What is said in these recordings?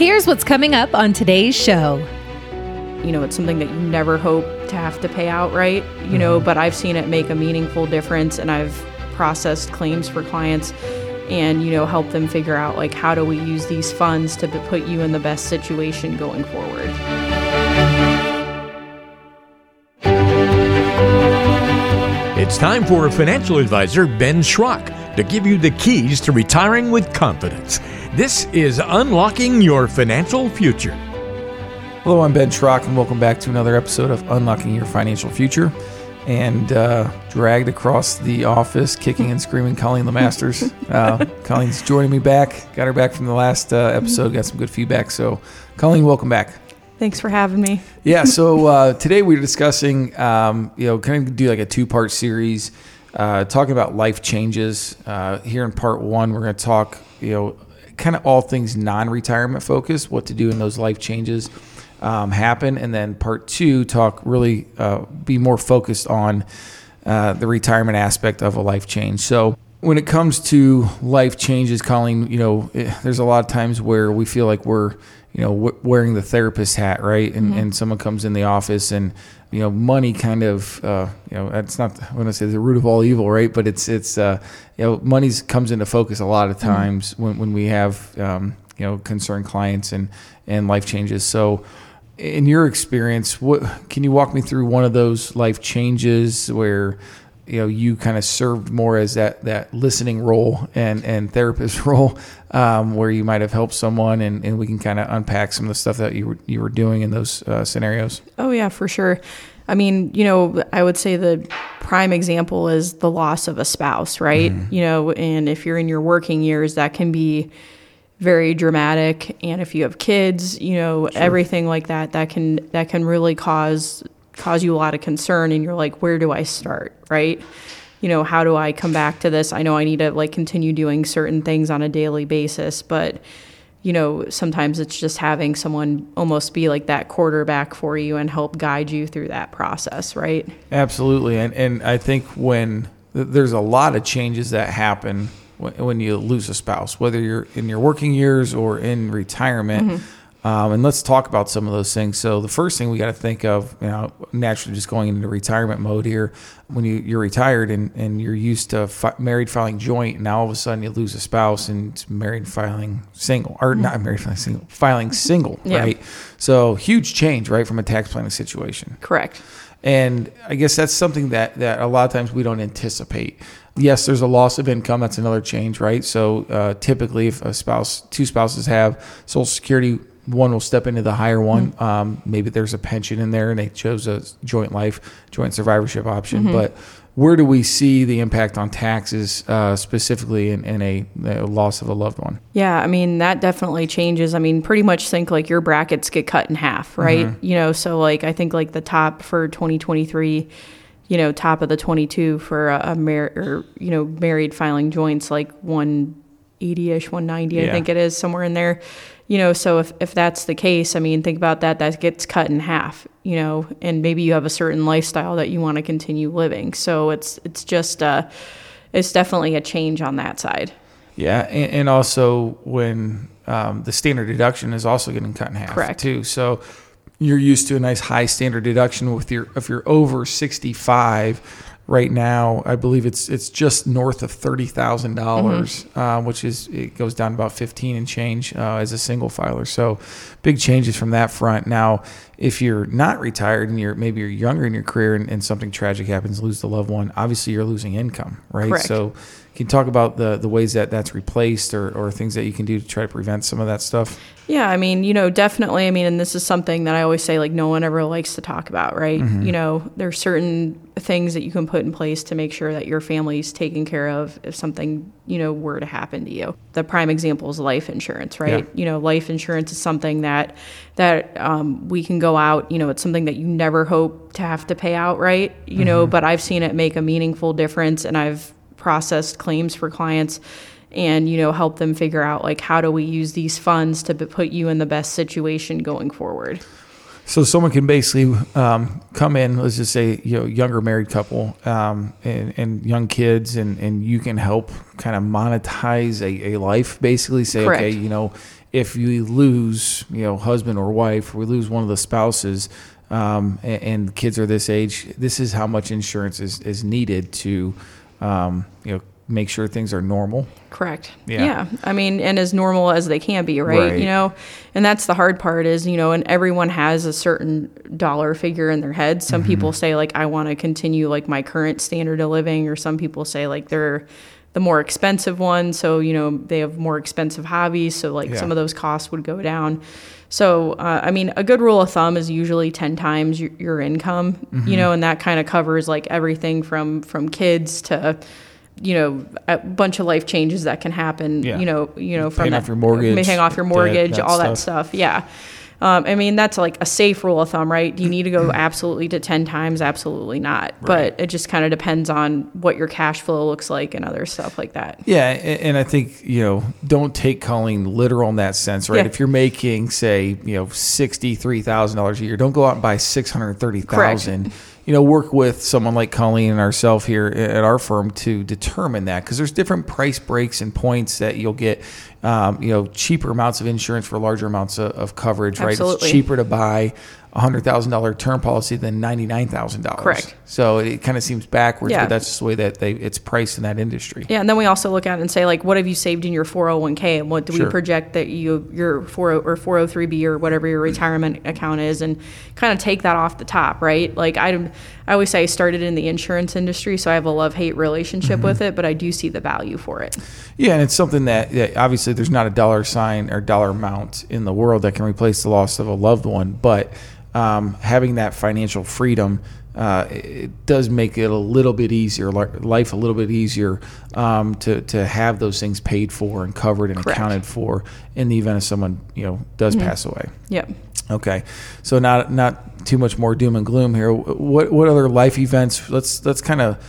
Here's what's coming up on today's show. You know, it's something that you never hope to have to pay out, right? You know, mm-hmm. but I've seen it make a meaningful difference and I've processed claims for clients and, you know, help them figure out like how do we use these funds to put you in the best situation going forward. It's time for financial advisor Ben Schrock to give you the keys to retiring with confidence. This is Unlocking Your Financial Future. Hello, I'm Ben Schrock, and welcome back to another episode of Unlocking Your Financial Future. And uh, dragged across the office, kicking and screaming, Colleen LeMasters. Uh, Colleen's joining me back. Got her back from the last uh, episode. Got some good feedback. So, Colleen, welcome back. Thanks for having me. Yeah. So uh, today we're discussing, um, you know, kind of do like a two-part series, uh, talking about life changes. Uh, here in part one, we're going to talk, you know, kind of all things non-retirement focused, what to do in those life changes um, happen, and then part two, talk really uh, be more focused on uh, the retirement aspect of a life change. So when it comes to life changes, Colleen, you know, eh, there's a lot of times where we feel like we're you know, w- wearing the therapist hat, right? And, and someone comes in the office and, you know, money kind of, uh, you know, that's not, when I want to say the root of all evil, right? But it's, it's, uh, you know, money comes into focus a lot of times when, when we have, um, you know, concerned clients and, and life changes. So, in your experience, what can you walk me through one of those life changes where you know you kind of served more as that that listening role and and therapist role um, where you might have helped someone and, and we can kind of unpack some of the stuff that you were you were doing in those uh, scenarios Oh, yeah, for sure. I mean, you know, I would say the prime example is the loss of a spouse, right? You know, and if you're in your working years, that can be very dramatic and if you have kids you know everything like that that can that can really cause cause you a lot of concern and you're like where do i start right? You know how do i come back to this? I know i need to like continue doing certain things on a daily basis but you know sometimes it's just having someone almost be like that quarterback for you and help guide you through that process right? Absolutely and and i think when there's a lot of changes that happen when, when you lose a spouse whether you're in your working years or in retirement mm-hmm. Um, and let's talk about some of those things. So the first thing we got to think of, you know, naturally just going into retirement mode here, when you, you're retired and, and you're used to fi- married filing joint, and now all of a sudden you lose a spouse and it's married filing single, or not married filing single, filing single, Yeah. right? So huge change, right, from a tax planning situation. correct And I guess that's something that, that a lot of times we don't anticipate. Yes, there's a loss of income. That's another change, right? So uh, typically, if a spouse, two spouses have Social Security, one will step into the higher one. Um, maybe there's a pension in there, and they chose a joint life, joint survivorship option. But where do we see the impact on taxes, uh, specifically in, in a, a loss of a loved one? Yeah, I mean that definitely changes. I mean, pretty much think like your brackets get cut in half, right? You know, so like I think like the top for 2023, you know, top of the 22 for a, a mar- or you know married filing joints like 180ish, 190, Yeah. I think it is somewhere in there. You know, so if if that's the case, I mean, think about that. That gets cut in half. You know, and maybe you have a certain lifestyle that you want to continue living. So it's it's just uh, it's definitely a change on that side. Yeah, and, and also when um, the standard deduction is also getting cut in half Correct. too. So you're used to a nice high standard deduction with your if you're over 65 right now i believe it's it's just north of $30000 uh, which is it goes down about 15 and change uh, as a single filer so big changes from that front now if you're not retired and you're maybe you're younger in your career and, and something tragic happens lose the loved one obviously you're losing income right Correct. so can you talk about the the ways that that's replaced or, or things that you can do to try to prevent some of that stuff Yeah, I mean, you know, definitely. I mean, and this is something that I always say, like, no one ever likes to talk about, right? You know, there's certain things that you can put in place to make sure that your family's taken care of if something, you know, were to happen to you. The prime example is life insurance, right? Yeah. You know, life insurance is something that that um, we can go out. You know, it's something that you never hope to have to pay out, right? You know, but I've seen it make a meaningful difference, and I've processed claims for clients and you know help them figure out like how do we use these funds to put you in the best situation going forward So someone can basically um, come in, let's just say, you know, younger married couple um, and, and young kids, and, and you can help kind of monetize a, a life. Basically, say, Correct. okay, you know, if you lose, you know, husband or wife, we lose one of the spouses, um, and, and kids are this age, this is how much insurance is, is needed to, um, you know, make sure things are normal. Correct. Yeah. Yeah. I mean, and as normal as they can be, right? Right. You know, and that's the hard part is, you know, and everyone has a certain dollar figure in their head. Some people say, like, I want to continue, like, my current standard of living, or some people say, like, they're the more expensive one. So, you know, they have more expensive hobbies. So, like, Yeah. some of those costs would go down. So, uh, I mean, a good rule of thumb is usually 10 times your, your income, Mm-hmm. you know, and that kind of covers like everything from, from kids to, you know, a bunch of life changes that can happen, Yeah. you know, you know, from Paying that, off your mortgage, paying off your debt, mortgage, that all that stuff. stuff. Yeah. Um, I mean, that's like a safe rule of thumb, right? Do you need to go absolutely to 10 times? Absolutely not. But it just kind of depends on what your cash flow looks like and other stuff like that. Yeah, and I think you know, don't take Colleen literal in that sense, right? Yeah. If you're making, say, you know, sixty three thousand dollars a year, don't go out and buy six hundred thirty thousand. You know, work with someone like Colleen and ourselves here at our firm to determine that because there's different price breaks and points that you'll get. Um, you know, cheaper amounts of insurance for larger amounts of, of coverage, right? It's cheaper to buy a hundred thousand dollar term policy than ninety nine thousand dollars. Correct. So it kind of seems backwards, Yeah. but that's just the way that they it's priced in that industry. Yeah, and then we also look at it and say like, what have you saved in your 401k, and what do Sure. we project that you your 40 or 403b or whatever your retirement account is, and kind of take that off the top, right? Like I, I always say I started in the insurance industry, so I have a love hate relationship Mm-hmm. with it, but I do see the value for it. Yeah, and it's something that, that obviously there's not a dollar sign or dollar amount in the world that can replace the loss of a loved one, but um, having that financial freedom. Uh, it does make it a little bit easier, life a little bit easier um, to to have those things paid for and covered and Correct. accounted for in the event of someone you know does pass away. Yep. Okay, so not not too much more doom and gloom here. What what other life events? Let's let's kind of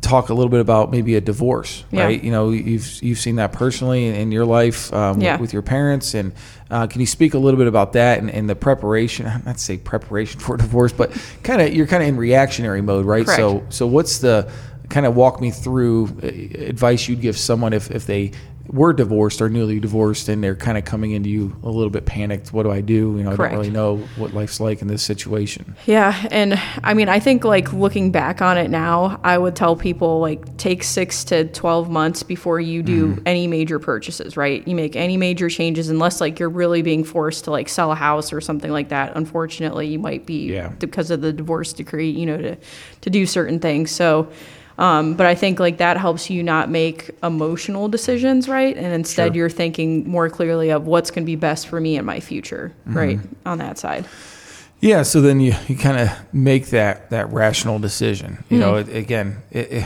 talk a little bit about maybe a divorce, Yeah. right? You know, you've you've seen that personally in your life um, Yeah. with, with your parents, and uh, can you speak a little bit about that and, and the preparation? I'm not say preparation for divorce, but kind of you're kind of in reactionary mode, right? So Correct. so what's the kind of walk me through uh, advice you'd give someone if if they were divorced or newly divorced and they're kind of coming into you a little bit panicked. What do I do? You know, I don't really know what life's like in this situation. Yeah, and I mean, I think like looking back on it now, I would tell people like take six to 12 months before you do Mm-hmm. any major purchases, right? You make any major changes, unless like you're really being forced to like sell a house or something like that. Unfortunately, you might be Yeah. because of the divorce decree, you know, to, to do certain things. So, um, but I think like that helps you not make emotional decisions, right? And instead, Sure. you're thinking more clearly of what's going to be best for me in my future, Mm-hmm. right? On that side. Yeah, so then you, you kind of make that that rational decision. You know, it, again, it, it,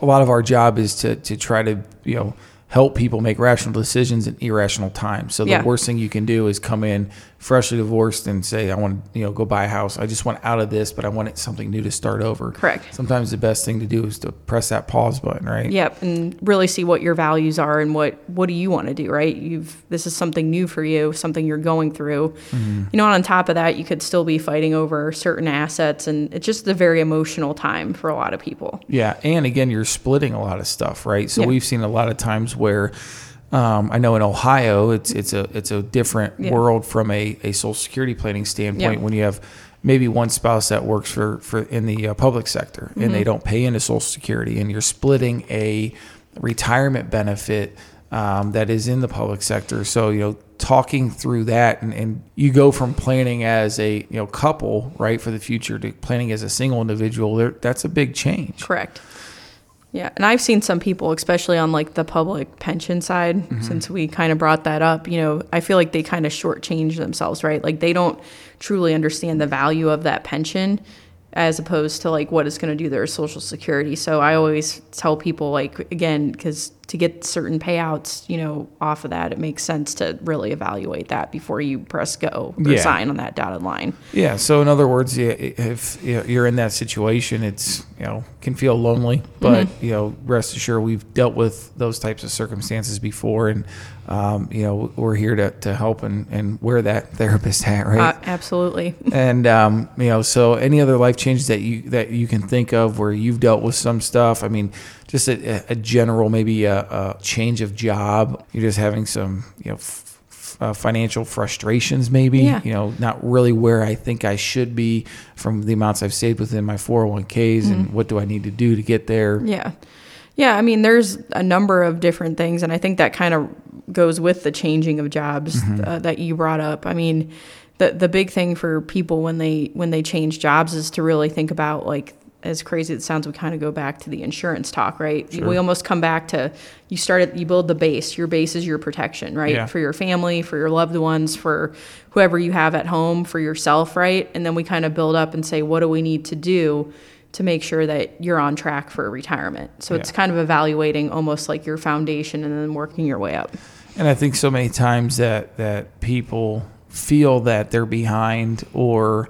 a lot of our job is to to try to you know help people make rational decisions in irrational times. So the Yeah. worst thing you can do is come in freshly divorced and say, "I want to you know go buy a house. I just want out of this, but I want something new to start over." Correct. Sometimes the best thing to do is to press that pause button, right? Yep, and really see what your values are and what what do you want to do, right? You've this is something new for you, something you're going through. Mm-hmm. You know, and on top of that, you could still be fighting over certain assets, and it's just a very emotional time for a lot of people. Yeah, and again, you're splitting a lot of stuff, right? So Yeah. we've seen a lot of times where um, I know in Ohio, it's it's a it's a different Yeah. world from a, a Social Security planning standpoint. Yeah. When you have maybe one spouse that works for for in the uh, public sector and Mm-hmm. they don't pay into Social Security, and you're splitting a retirement benefit um, that is in the public sector. So you know, talking through that, and, and you go from planning as a you know couple, right, for the future to planning as a single individual. There, that's a big change. Correct. Yeah, and I've seen some people, especially on like the public pension side, mm-hmm. since we kind of brought that up. You know, I feel like they kind of shortchange themselves, right? Like they don't truly understand the value of that pension, as opposed to like what it's going to do their social security. So I always tell people, like again, because to get certain payouts, you know, off of that, it makes sense to really evaluate that before you press go or Yeah. sign on that dotted line. Yeah. So in other words, if you're in that situation, it's you know can feel lonely, but Mm-hmm. you know rest assured we've dealt with those types of circumstances before, and um, you know we're here to, to help and and wear that therapist hat, right? Uh, absolutely. and um, you know, so any other life changes that you that you can think of where you've dealt with some stuff. I mean, just a, a general maybe a, a change of job. You're just having some you know f- uh, financial frustrations, maybe. Yeah. You know, not really where I think I should be from the amounts I've saved within my 401ks and what do I need to do to get there. Yeah. Yeah. I mean, there's a number of different things. And I think that kind of goes with the changing of jobs uh, that you brought up. I mean, the, the big thing for people when they when they change jobs is to really think about like as crazy as it sounds we kind of go back to the insurance talk right? We almost come back to you started you build the base. Your base is your protection right? Yeah. for your family for your loved ones for whoever you have at home for yourself right? And then we kind of build up and say what do we need to do to make sure that you're on track for retirement? So it's kind of evaluating almost like your foundation and then working your way up. And I think so many times that that people feel that they're behind or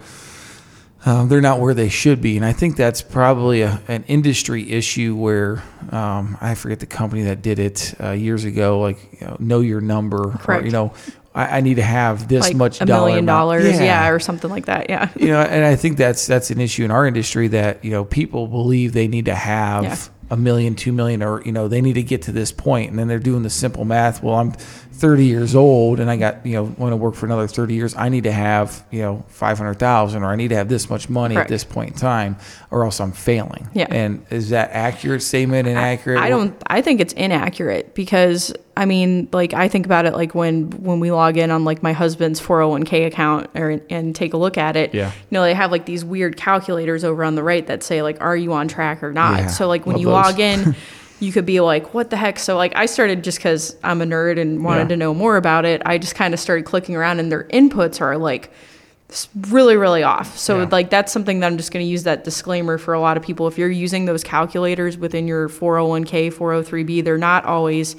um, they're not where they should be, and I think that's probably a, an industry issue where um, I forget the company that did it uh, years ago. Like, you know, know your number, or Correct. you know, I, I need to have this like much a dollar million dollars yeah. or something like that yeah you know, and I think that's that's an issue in our industry that you know people believe they need to have Yeah. A million, two million, or you know they need to get to this point, and then they're doing the simple math. Well, I'm 30 years old, and I got you know want to work for another 30 years. I need to have you know 500,000, or I need to have this much money Correct. at this point in time, or else I'm failing. Yeah. And is that accurate statement? Inaccurate? I don't. I think it's inaccurate because I mean, like I think about it like when when we log in on like my husband's 401k account or and take a look at it. Yeah. You know, they have like these weird calculators over on the right that say like, are you on track or not? Yeah, So like when love you those. log in. You could be like, what the heck? So, like, I started just because I'm a nerd and wanted Yeah. to know more about it. I just kind of started clicking around, and their inputs are like really really off so Yeah. like that's something that i'm just going to use that disclaimer for a lot of people if you're using those calculators within your 401k 403b they're not always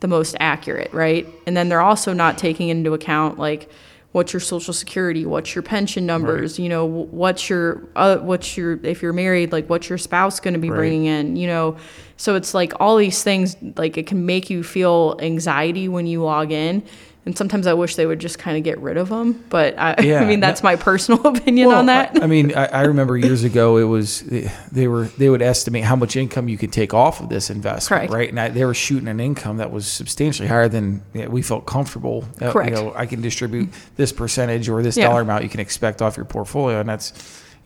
the most accurate right? And then they're also not taking into account like what's your social security what's your pension numbers you know what's your uh, what's your if you're married like what's your spouse going to be Right. bringing in you know? So it's like all these things like it can make you feel anxiety when you log in and sometimes I wish they would just kind of get rid of them, but I, Yeah, I mean no- that's my personal opinion Well, on that. I, I mean, I, I remember years ago it was they were they would estimate how much income you could take off of this investment, Correct. right? And I, they were shooting an income that was substantially higher than yeah, we felt comfortable. Uh, Correct. You know, I can distribute this percentage or this Yeah. dollar amount you can expect off your portfolio, and that's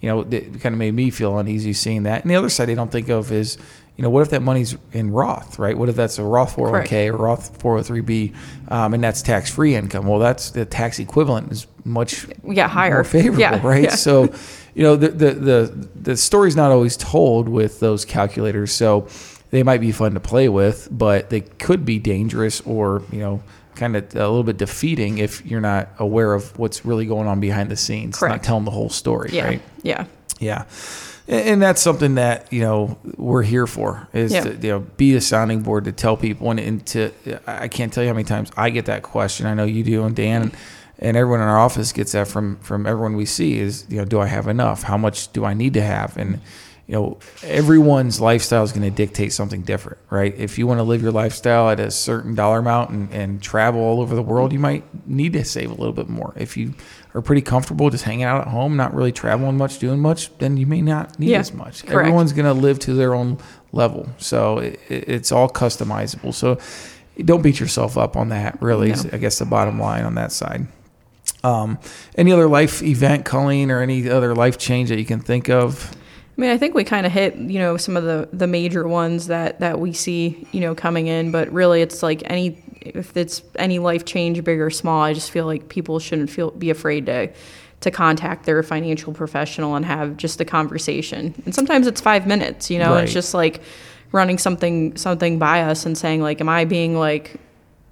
you know it kind of made me feel uneasy seeing that. And the other side they don't think of is you know what if that money's in Roth, right? What if that's a Roth 401k or Roth 403b, um, and that's tax free income? Well, that's the tax equivalent is much yeah, higher, more favorable, yeah, right? yeah. So, you know, the, the the the story's not always told with those calculators. So, they might be fun to play with, but they could be dangerous or you know, kind of a little bit defeating if you're not aware of what's really going on behind the scenes, not telling the whole story, yeah, right? yeah, Yeah. And and that's something that you know we're here for is Yeah. to you know be a sounding board to tell people and, and to I can't tell you how many times I get that question. I know you do, and Dan, and everyone in our office gets that from from everyone we see is you know do I have enough? How much do I need to have? And you know everyone's lifestyle is going to dictate something different, right? If you want to live your lifestyle at a certain dollar amount and, and travel all over the world, you might need to save a little bit more. If you are pretty comfortable just hanging out at home, not really traveling much, doing much, then you may not need Yeah, as much. correct. Everyone's going to live to their own level, so it, it's all customizable. So don't beat yourself up on that. Really, is, No. I guess the bottom line on that side. Um, any other life event, Colleen, or any other life change that you can think of? I mean, I think we kind of hit, you know, some of the the major ones that that we see, you know, coming in. But really, it's like any if it's any life change, big or small. I just feel like people shouldn't feel be afraid to to contact their financial professional and have just a conversation. And sometimes it's five minutes. You know, Right. it's just like running something something by us and saying like, am I being like,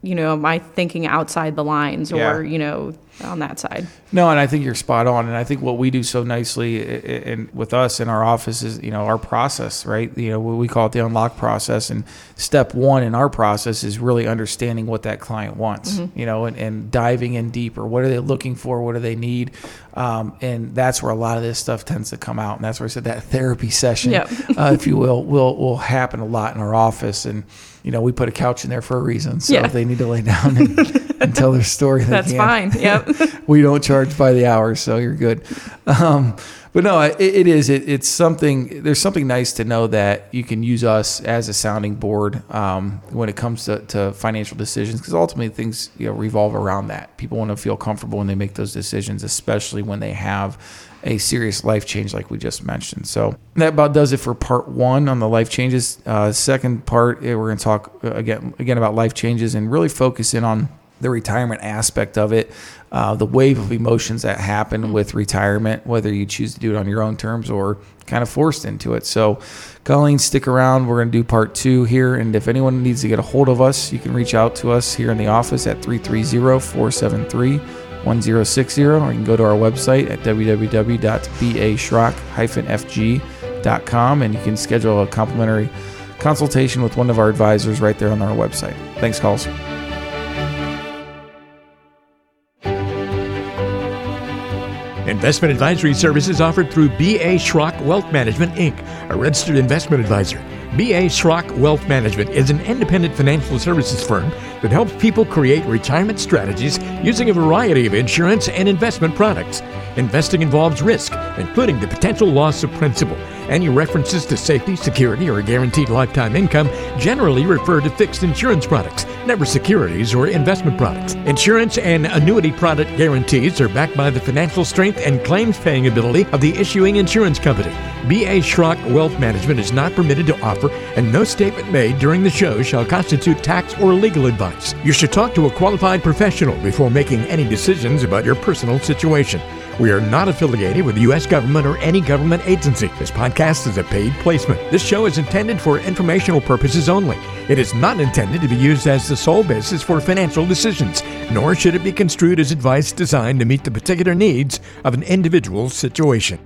you know, am I thinking outside the lines or Yeah. you know on that side? No, and I think you're spot on. And I think what we do so nicely and with us in our office is, you know, our process, right? You know, we call it the unlock process. And step one in our process is really understanding what that client wants, mm-hmm. you know, and, and diving in deeper. What are they looking for? What do they need? Um, and that's where a lot of this stuff tends to come out. And that's where I said that therapy session, Yep. uh, if you will, will will happen a lot in our office. And you know, we put a couch in there for a reason. So Yeah. if they need to lay down and, and tell their story, That's can fine. Yep. we don't charge by the hour, so you're good. Um, but no, it, it is. It, it's something. There's something nice to know that you can use us as a sounding board um, when it comes to, to financial decisions, because ultimately things you know revolve around that. People want to feel comfortable when they make those decisions, especially when they have a serious life change like we just mentioned. So that about does it for part one on the life changes. Uh, second part, eh, we're going to talk uh, again again about life changes and really focus in on the retirement aspect of it, uh, the wave of emotions that happen with retirement, whether you choose to do it on your own terms or kind of forced into it. So, Colleen, stick around. We're going to do part two here. And if anyone needs to get a hold of us, you can reach out to us here in the office at 330 473 1060, or you can go to our website at www.baschrock-fg.com and you can schedule a complimentary consultation with one of our advisors right there on our website. Thanks, calls. Investment advisory services offered through B.A. Schrock Wealth Management, Inc., a registered investment advisor. B.A. Schrock Wealth Management is an independent financial services firm that helps people create retirement strategies using a variety of insurance and investment products. Investing involves risk, including the potential loss of principal. Any references to safety, security, or guaranteed lifetime income generally refer to fixed insurance products, never securities or investment products. Insurance and annuity product guarantees are backed by the financial strength and claims paying ability of the issuing insurance company. B.A. Schrock Wealth Management is not permitted to offer, and no statement made during the show shall constitute tax or legal advice. You should talk to a qualified professional before making any decisions about your personal situation. We are not affiliated with the U.S. government or any government agency. This podcast is a paid placement. This show is intended for informational purposes only. It is not intended to be used as the sole basis for financial decisions, nor should it be construed as advice designed to meet the particular needs of an individual's situation.